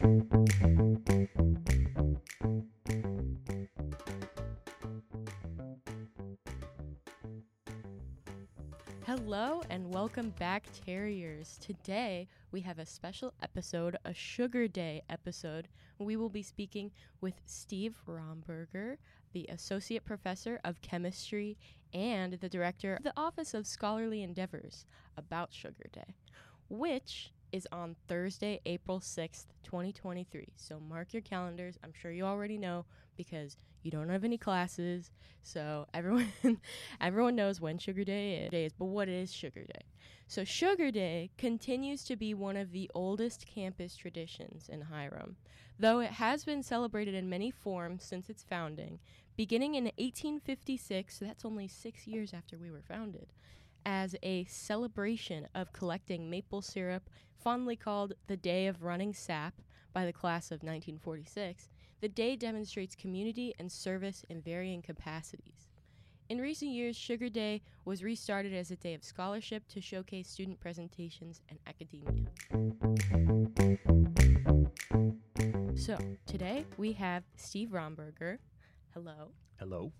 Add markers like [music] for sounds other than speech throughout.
Hello and welcome back, Terriers. Today we have a special episode, a Sugar Day episode. We will be speaking with Steve Romberger, the Associate Professor of Chemistry and the Director of the Office of Scholarly Endeavors, about Sugar Day, which is on Thursday, April 6th, 2023. So mark your calendars. I'm sure you already know because you don't have any classes. So everyone [laughs] everyone knows when Sugar Day is, but what is Sugar Day? So Sugar Day continues to be one of the oldest campus traditions in Hiram, though it has been celebrated in many forms since its founding, beginning in 1856, so that's only 6 years after we were founded as a celebration of collecting maple syrup, fondly called the Day of Running Sap by the class of 1946, the day demonstrates community and service in varying capacities. In recent years, Sugar Day was restarted as a day of scholarship to showcase student presentations and academia. So, today we have Steve Romberger. Hello. Hello.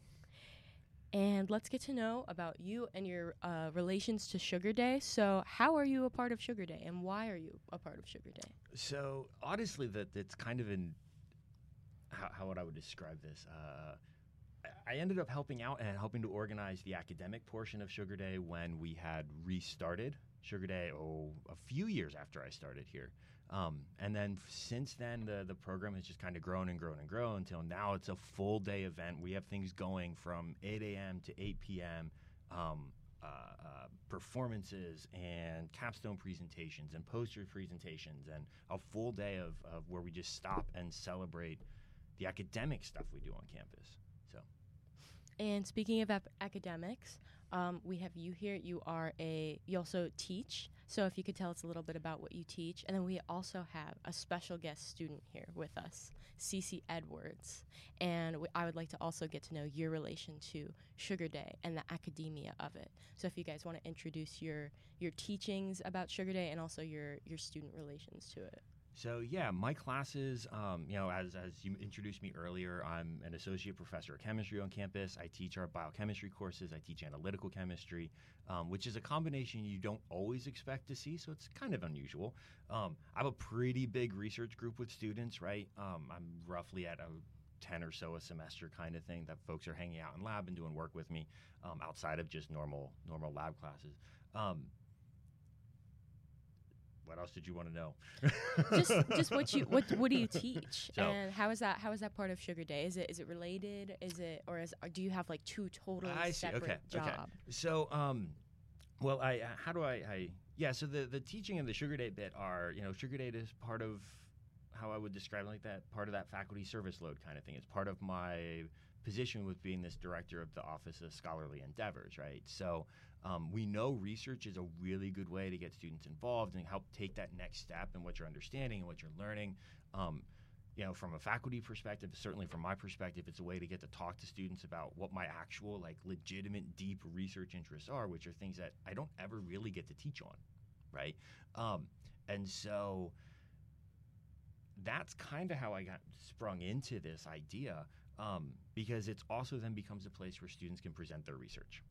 And let's get to know about you and your uh, relations to Sugar Day. So, how are you a part of Sugar Day, and why are you a part of Sugar Day? So, honestly, that it's kind of in how, how would I would describe this. Uh, I ended up helping out and helping to organize the academic portion of Sugar Day when we had restarted Sugar Day. Oh, a few years after I started here, um, and then since then the the program has just kind of grown and grown and grown until now it's a full day event. We have things going from 8 a.m. to 8 p.m. Um, uh, uh, performances and capstone presentations and poster presentations and a full day of, of where we just stop and celebrate the academic stuff we do on campus. So. And speaking of ap- academics, um, we have you here. You are a you also teach. So if you could tell us a little bit about what you teach, and then we also have a special guest student here with us, Cece Edwards, and I would like to also get to know your relation to Sugar Day and the academia of it. So if you guys want to introduce your your teachings about Sugar Day and also your your student relations to it. So yeah, my classes, um, you know, as, as you introduced me earlier, I'm an associate professor of chemistry on campus. I teach our biochemistry courses. I teach analytical chemistry, um, which is a combination you don't always expect to see. So it's kind of unusual. Um, I have a pretty big research group with students, right? Um, I'm roughly at a 10 or so a semester kind of thing that folks are hanging out in lab and doing work with me um, outside of just normal normal lab classes. Um, what else did you want to know? just just what you what what do you [laughs] teach so, and how is that how is that part of Sugar Day? Is it is it related? Is it or is or do you have like two totally I separate okay. jobs? Okay. So um, well I how do I I yeah so the the teaching and the Sugar Day bit are you know Sugar Day is part of how I would describe it like that part of that faculty service load kind of thing. It's part of my position with being this director of the Office of Scholarly Endeavors, right? So um, we know research is a really good way to get students involved and help take that next step in what you're understanding and what you're learning. Um, you know, from a faculty perspective, certainly from my perspective, it's a way to get to talk to students about what my actual, like, legitimate, deep research interests are, which are things that I don't ever really get to teach on, right? Um, and so that's kind of how I got sprung into this idea um, because it's also then becomes a place where students can present their research,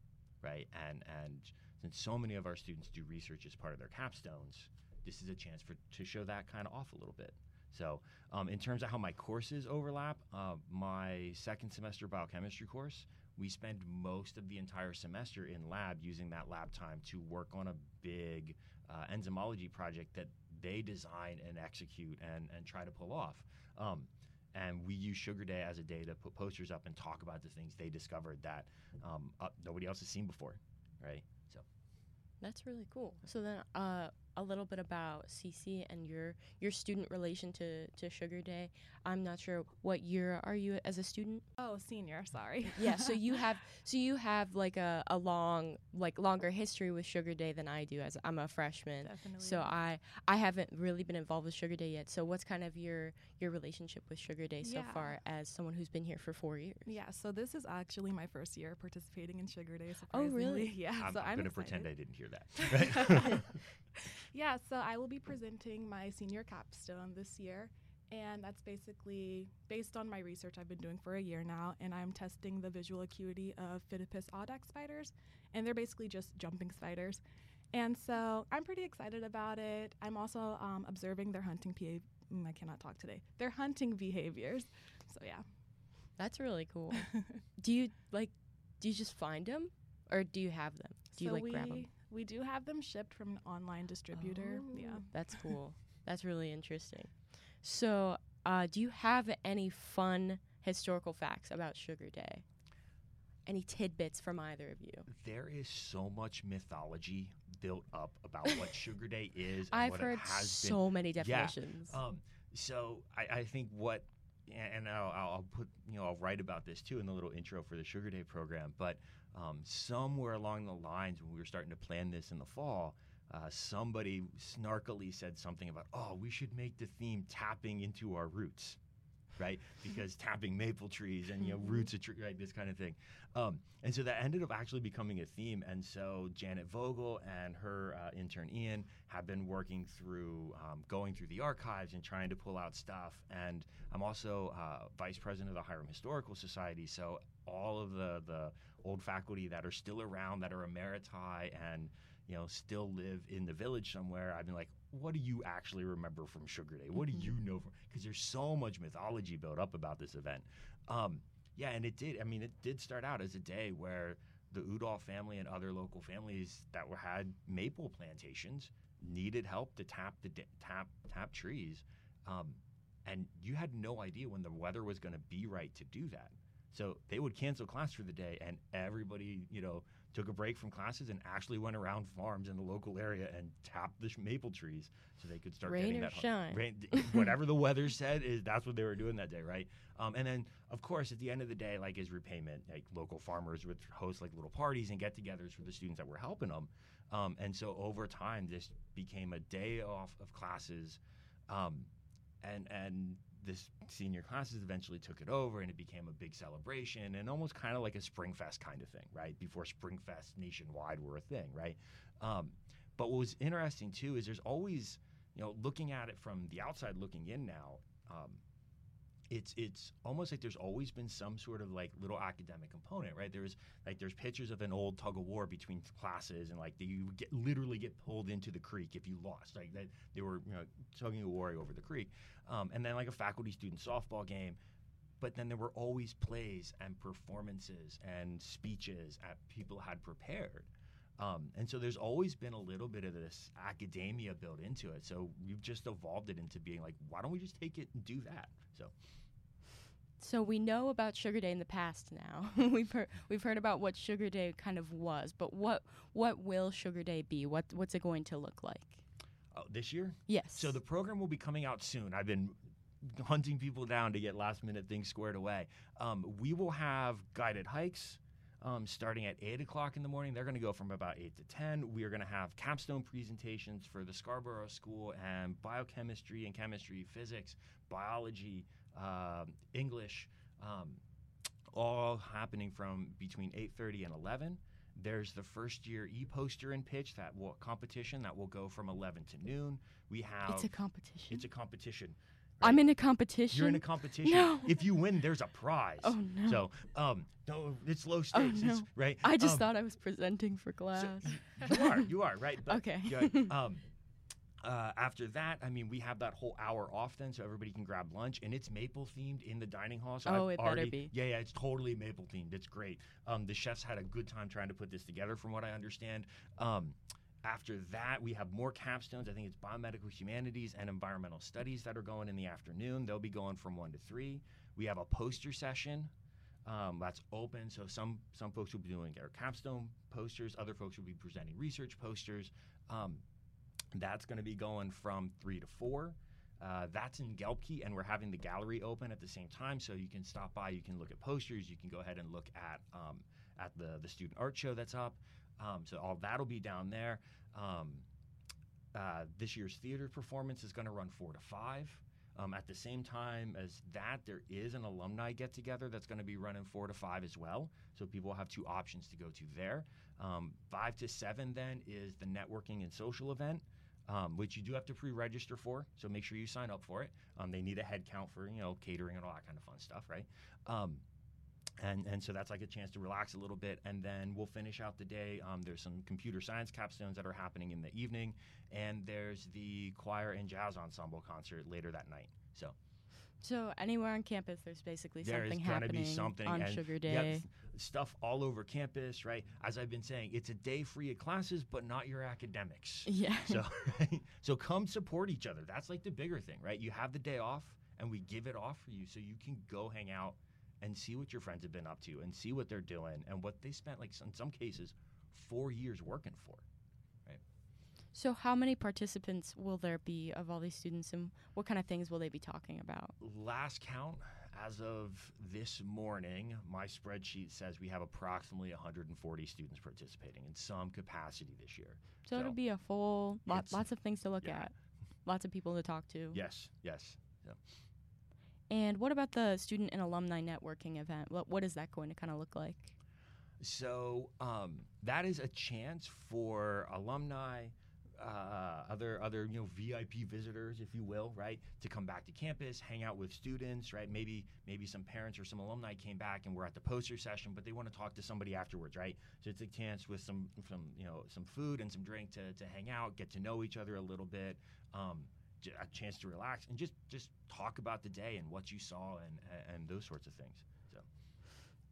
right? And and since so many of our students do research as part of their capstones, this is a chance for to show that kind of off a little bit. So, um, in terms of how my courses overlap, uh, my second semester biochemistry course, we spend most of the entire semester in lab using that lab time to work on a big uh, enzymology project that they design and execute and, and try to pull off. Um, and we use Sugar Day as a day to put posters up and talk about the things they discovered that um, uh, nobody else has seen before, right? So that's really cool. So then, uh, a little bit about Cece and your your student relation to, to Sugar Day. I'm not sure what year are you as a student? Oh, senior. Sorry. [laughs] yeah. So you have [laughs] so you have like a, a long like longer history with Sugar Day than I do as I'm a freshman. Definitely. So I I haven't really been involved with Sugar Day yet. So what's kind of your your relationship with Sugar Day so yeah. far as someone who's been here for four years? Yeah. So this is actually my first year participating in Sugar Day. Oh, really? [laughs] Yeah. I'm, so I'm, I'm going to pretend I didn't hear that. [laughs] yeah, so I will be presenting my senior capstone this year. And that's basically based on my research I've been doing for a year now, and I'm testing the visual acuity of Phidippus audax spiders, and they're basically just jumping spiders. And so I'm pretty excited about it. I'm also um, observing their hunting behavior. I cannot talk today. Their hunting behaviors. So yeah. That's really cool. [laughs] do you like? Do you just find them, or do you have them? Do you like grab them? We do have them shipped from an online distributor. Yeah. Oh, That's cool. [laughs] That's really interesting. So, uh, do you have any fun historical facts about Sugar Day? Any tidbits from either of you? There is so much mythology built up about what [laughs] Sugar Day is. I've what heard it has been. so many definitions. Um, so I, I think what, and I'll, I'll I'll put, you know, I'll write about this too in the little intro for the Sugar Day program. But um, somewhere along the lines, when we were starting to plan this in the fall, uh, somebody snarkily said something about, oh, we should make the theme tapping into our roots. Right, because tapping maple trees and you know roots of tree, right, this kind of thing, um, and so that ended up actually becoming a theme. And so Janet Vogel and her uh, intern Ian have been working through um, going through the archives and trying to pull out stuff. And I'm also uh, vice president of the Hiram Historical Society, so all of the the old faculty that are still around, that are emeriti, and you know still live in the village somewhere. I've been like, what do you actually remember from Sugar Day? What do you know from? Because there's so much mythology built up about this event. Um, yeah, and it did. I mean, it did start out as a day where the Udall family and other local families that were had maple plantations needed help to tap the tap tap trees, um, and you had no idea when the weather was going to be right to do that. So they would cancel class for the day, and everybody, you know, took a break from classes and actually went around farms in the local area and tapped the sh- maple trees so they could start Rain getting that shine. rain, [laughs] whatever the weather said is that's what they were doing that day, right? Um, and then of course at the end of the day, like as repayment, like local farmers would host like little parties and get-togethers for the students that were helping them. Um, and so over time, this became a day off of classes, um, and and this senior classes eventually took it over, and it became a big celebration and almost kind of like a Springfest kind of thing, right? Before Springfest nationwide were a thing, right? Um, but what was interesting too is there's always, you know, looking at it from the outside looking in now, um, it's it's almost like there's always been some sort of like little academic component, right? There's like there's pictures of an old tug of war between classes, and like you get literally get pulled into the creek if you lost, like that they were you know tugging a war over the creek, um, and then like a faculty student softball game. But then there were always plays and performances and speeches that people had prepared. Um, and so there's always been a little bit of this academia built into it. So we've just evolved it into being like, why don't we just take it and do that? So So we know about Sugar Day in the past now. [laughs] we've heard we've heard about what Sugar Day kind of was, but what what will Sugar Day be? What what's it going to look like? oh, this year, Yes. so the program will be coming out soon. I've been hunting people down to get last minute things squared away. Um, we will have guided hikes. Um, starting at 8 o'clock in the morning. They're going to go from about 8 to 10. We are going to have capstone presentations for the Scarborough School and biochemistry and chemistry, physics, biology, um, English, um, all happening from between 8.30 and 11. There's the first year e-poster and pitch that will competition that will go from 11 to noon. We have it's a competition. it's a competition. I'm in a competition. You're in a competition. No. If you win, there's a prize. Oh no. So, um, no, it's low Oh, stakes. It's, no. right. I just Um, thought I was presenting for class. you are, you are, right? But, Okay. [laughs] um, uh, after that, I mean, we have that whole hour off then, so everybody can grab lunch, and it's maple themed in the dining hall. So Oh, I've it better be. Yeah, yeah, it's totally maple themed. It's great. Um, the chefs had a good time trying to put this together, from what I understand. Um, after that, we have more capstones. I think it's biomedical humanities and environmental studies that are going in the afternoon. They'll be going from one to three. We have a poster session um, that's open. So some some folks will be doing their capstone posters. Other folks will be presenting research posters. Um, that's going to be going from three to four. Uh, that's in Gelbke, and we're having the gallery open at the same time, so you can stop by. You can look at posters. You can go ahead and look at um, at the the student art show that's up. Um, so all that'll be down there. Um, uh, this year's theater performance is going to run four to five. Um, at the same time as that, there is an alumni get together that's going to be running four to five as well. So people have two options to go to there. Um, five to seven then is the networking and social event. um, which you do have to pre-register for. So make sure you sign up for it. Um, they need a head count for you know catering and all that kind of fun stuff, right? Um, and and so that's like a chance to relax a little bit, and then we'll finish out the day. Um, there's some computer science capstones that are happening in the evening, and there's the choir and jazz ensemble concert later that night. So So anywhere on campus, there's basically There something happening be something, on and Sugar Day. stuff all over campus, right? As I've been saying, it's a day free of classes, but not your academics. Yeah. [laughs] So, right? so come support each other. That's like the bigger thing, right? You have the day off, and we give it off for you, so you can go hang out and see what your friends have been up to, and see what they're doing, and what they spent, like in some cases, four years working for. Right. So how many participants will there be of all these students, and what kind of things will they be talking about? Last count, as of this morning, my spreadsheet says we have approximately 140 students participating in some capacity this year. So, it'll be a full lot, lots of things to look yeah. at, lots of people to talk to. Yes, yes. And what about the student and alumni networking event? What what is that going to kind of look like? So um, that is a chance for alumni, uh, other other you know VIP visitors, if you will, right, to come back to campus, hang out with students, right? Maybe maybe some parents or some alumni came back and were at the poster session, but they want to talk to somebody afterwards, right? So it's a chance with some some you know some food and some drink to to hang out, get to know each other a little bit. Um, a chance to relax and just just talk about the day and what you saw and and those sorts of things. So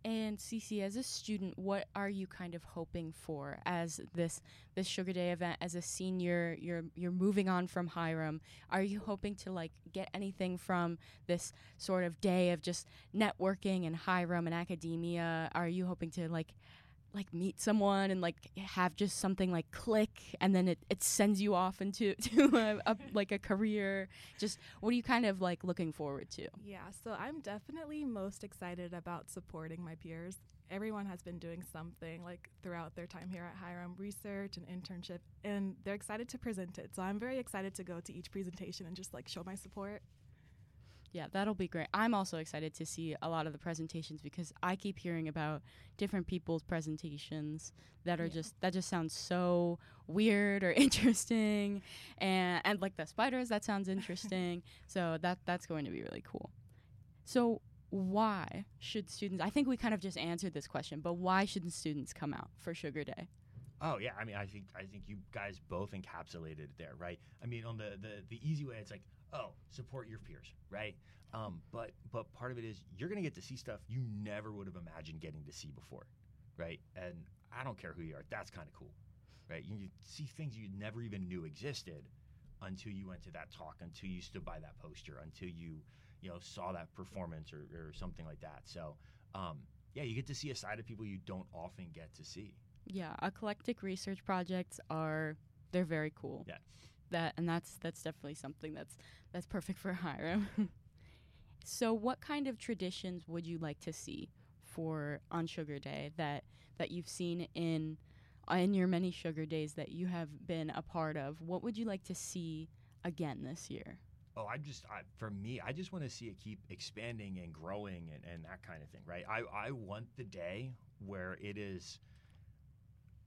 And Cece, as a student, what are you kind of hoping for as this this Sugar Day event? As a senior, you're you're moving on from Hiram. Are you hoping to like get anything from this sort of day of just networking and Hiram and academia? Are you hoping to like like meet someone and like have just something like click and then it, it sends you off into [laughs] to a, a like a career just what are you kind of like looking forward to Yeah, so I'm definitely most excited about supporting my peers. Everyone has been doing something like throughout their time here at Hiram, research and internship, and they're excited to present it. So I'm very excited to go to each presentation and just like show my support. Yeah, that'll be great. I'm also excited to see a lot of the presentations because I keep hearing about different people's presentations that are Yeah. just that just sounds so weird or [laughs] interesting and and like the spiders that sounds interesting. [laughs] so that that's going to be really cool. So why should students I think we kind of just answered this question, but why shouldn't students come out for Sugar Day? Oh yeah, I mean, I think I think you guys both encapsulated it there, right? I mean, on the the, the easy way, it's like, oh, support your peers, right? Um, but but part of it is you're gonna get to see stuff you never would have imagined getting to see before, right? And I don't care who you are, that's kind of cool, right? You, you see things you never even knew existed until you went to that talk, until you stood by that poster, until you you know saw that performance or, or something like that. So um, yeah, you get to see a side of people you don't often get to see. Yeah, eclectic research projects are they're very cool. Yeah. That and that's that's definitely something that's that's perfect for [laughs] Hiram. so what kind of traditions would you like to see for on Sugar Day that that you've seen in in your many sugar days that you have been a part of? What would you like to see again this year? Oh, I just, I, for me, I just want to see it keep expanding and growing and, and that kind of thing, right? I, I want the day where it is,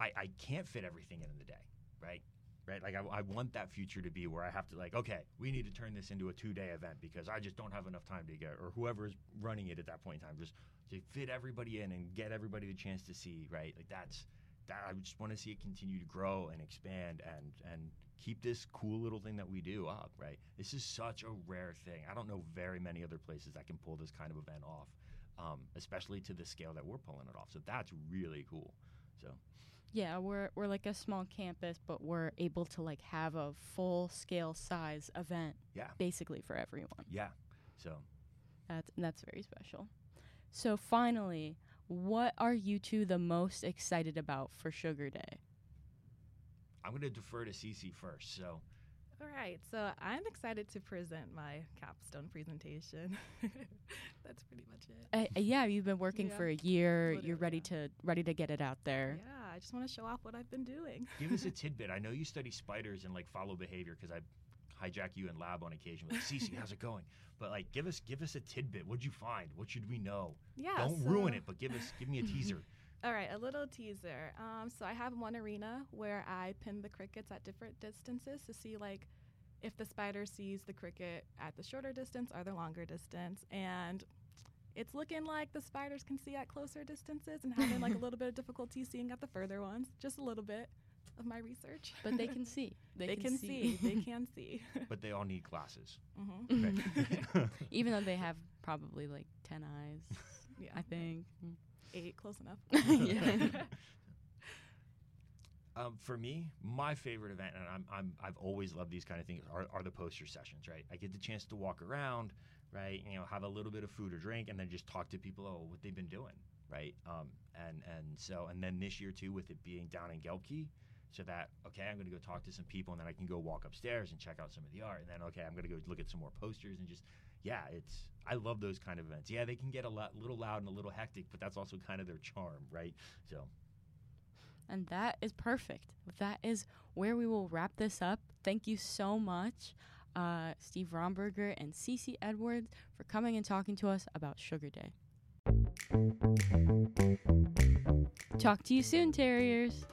I, I can't fit everything in in the day, right? Right? Like, I, I want that future to be where I have to, like, okay, we need to turn this into a two day event because I just don't have enough time to get, or whoever is running it at that point in time, just to fit everybody in and get everybody the chance to see, right? Like, that's, that, I just want to see it continue to grow and expand and, and, keep this cool little thing that we do up, right? This is such a rare thing. I don't know very many other places that can pull this kind of event off, um, especially to the scale that we're pulling it off. So that's really cool. So Yeah, we're we're like a small campus, but we're able to like have a full scale size event yeah, basically for everyone. yeah. So That's that's very special. So finally, what are you two the most excited about for Sugar Day? I'm going to defer to Cece first. So All right, so I'm excited to present my capstone presentation. [laughs] That's pretty much it. Uh, yeah, you've been working Yeah. for a year. You're ready yeah. to ready to get it out there. Yeah, I just want to show off what I've been doing. [laughs] give us a [laughs] tidbit. I know you study spiders and like follow behavior because I hijack you in lab on occasion. Like, [laughs] Cece, how's it going? But like, give us give us a tidbit. What'd you find? What should we know? Yeah, Don't ruin it, but give us give me a teaser. All right, a little teaser. Um, so I have one arena where I pin the crickets at different distances to see like if the spider sees the cricket at the shorter distance or the longer distance, and it's looking like the spiders can see at closer distances and having like a little bit of difficulty seeing at the further ones. Just a little bit of my research. But they can [laughs] see. They, can, see. they [laughs] can see. [laughs] but they all need glasses. hmm Okay. Even though they have probably like 10 eyes, Yeah, I think. eight, close enough. yeah. Um, for me, my favorite event, and I'm, I'm I've always loved these kind of things, are, are the poster sessions. Right, I get the chance to walk around, right, you know, have a little bit of food or drink, and then just talk to people, oh, what they've been doing, right, um, and and so, and then this year too, with it being down in Gelbke, so that okay, I'm going to go talk to some people, and then I can go walk upstairs and check out some of the art, and then okay, I'm going to go look at some more posters and just. Yeah, it's I love those kind of events. Yeah, they can get a lot, little loud and a little hectic, but that's also kind of their charm, right? So And that is perfect. That is where we will wrap this up. Thank you so much, uh, Steve Romberger and Cece Edwards for coming and talking to us about Sugar Day. Talk to you soon, Terriers.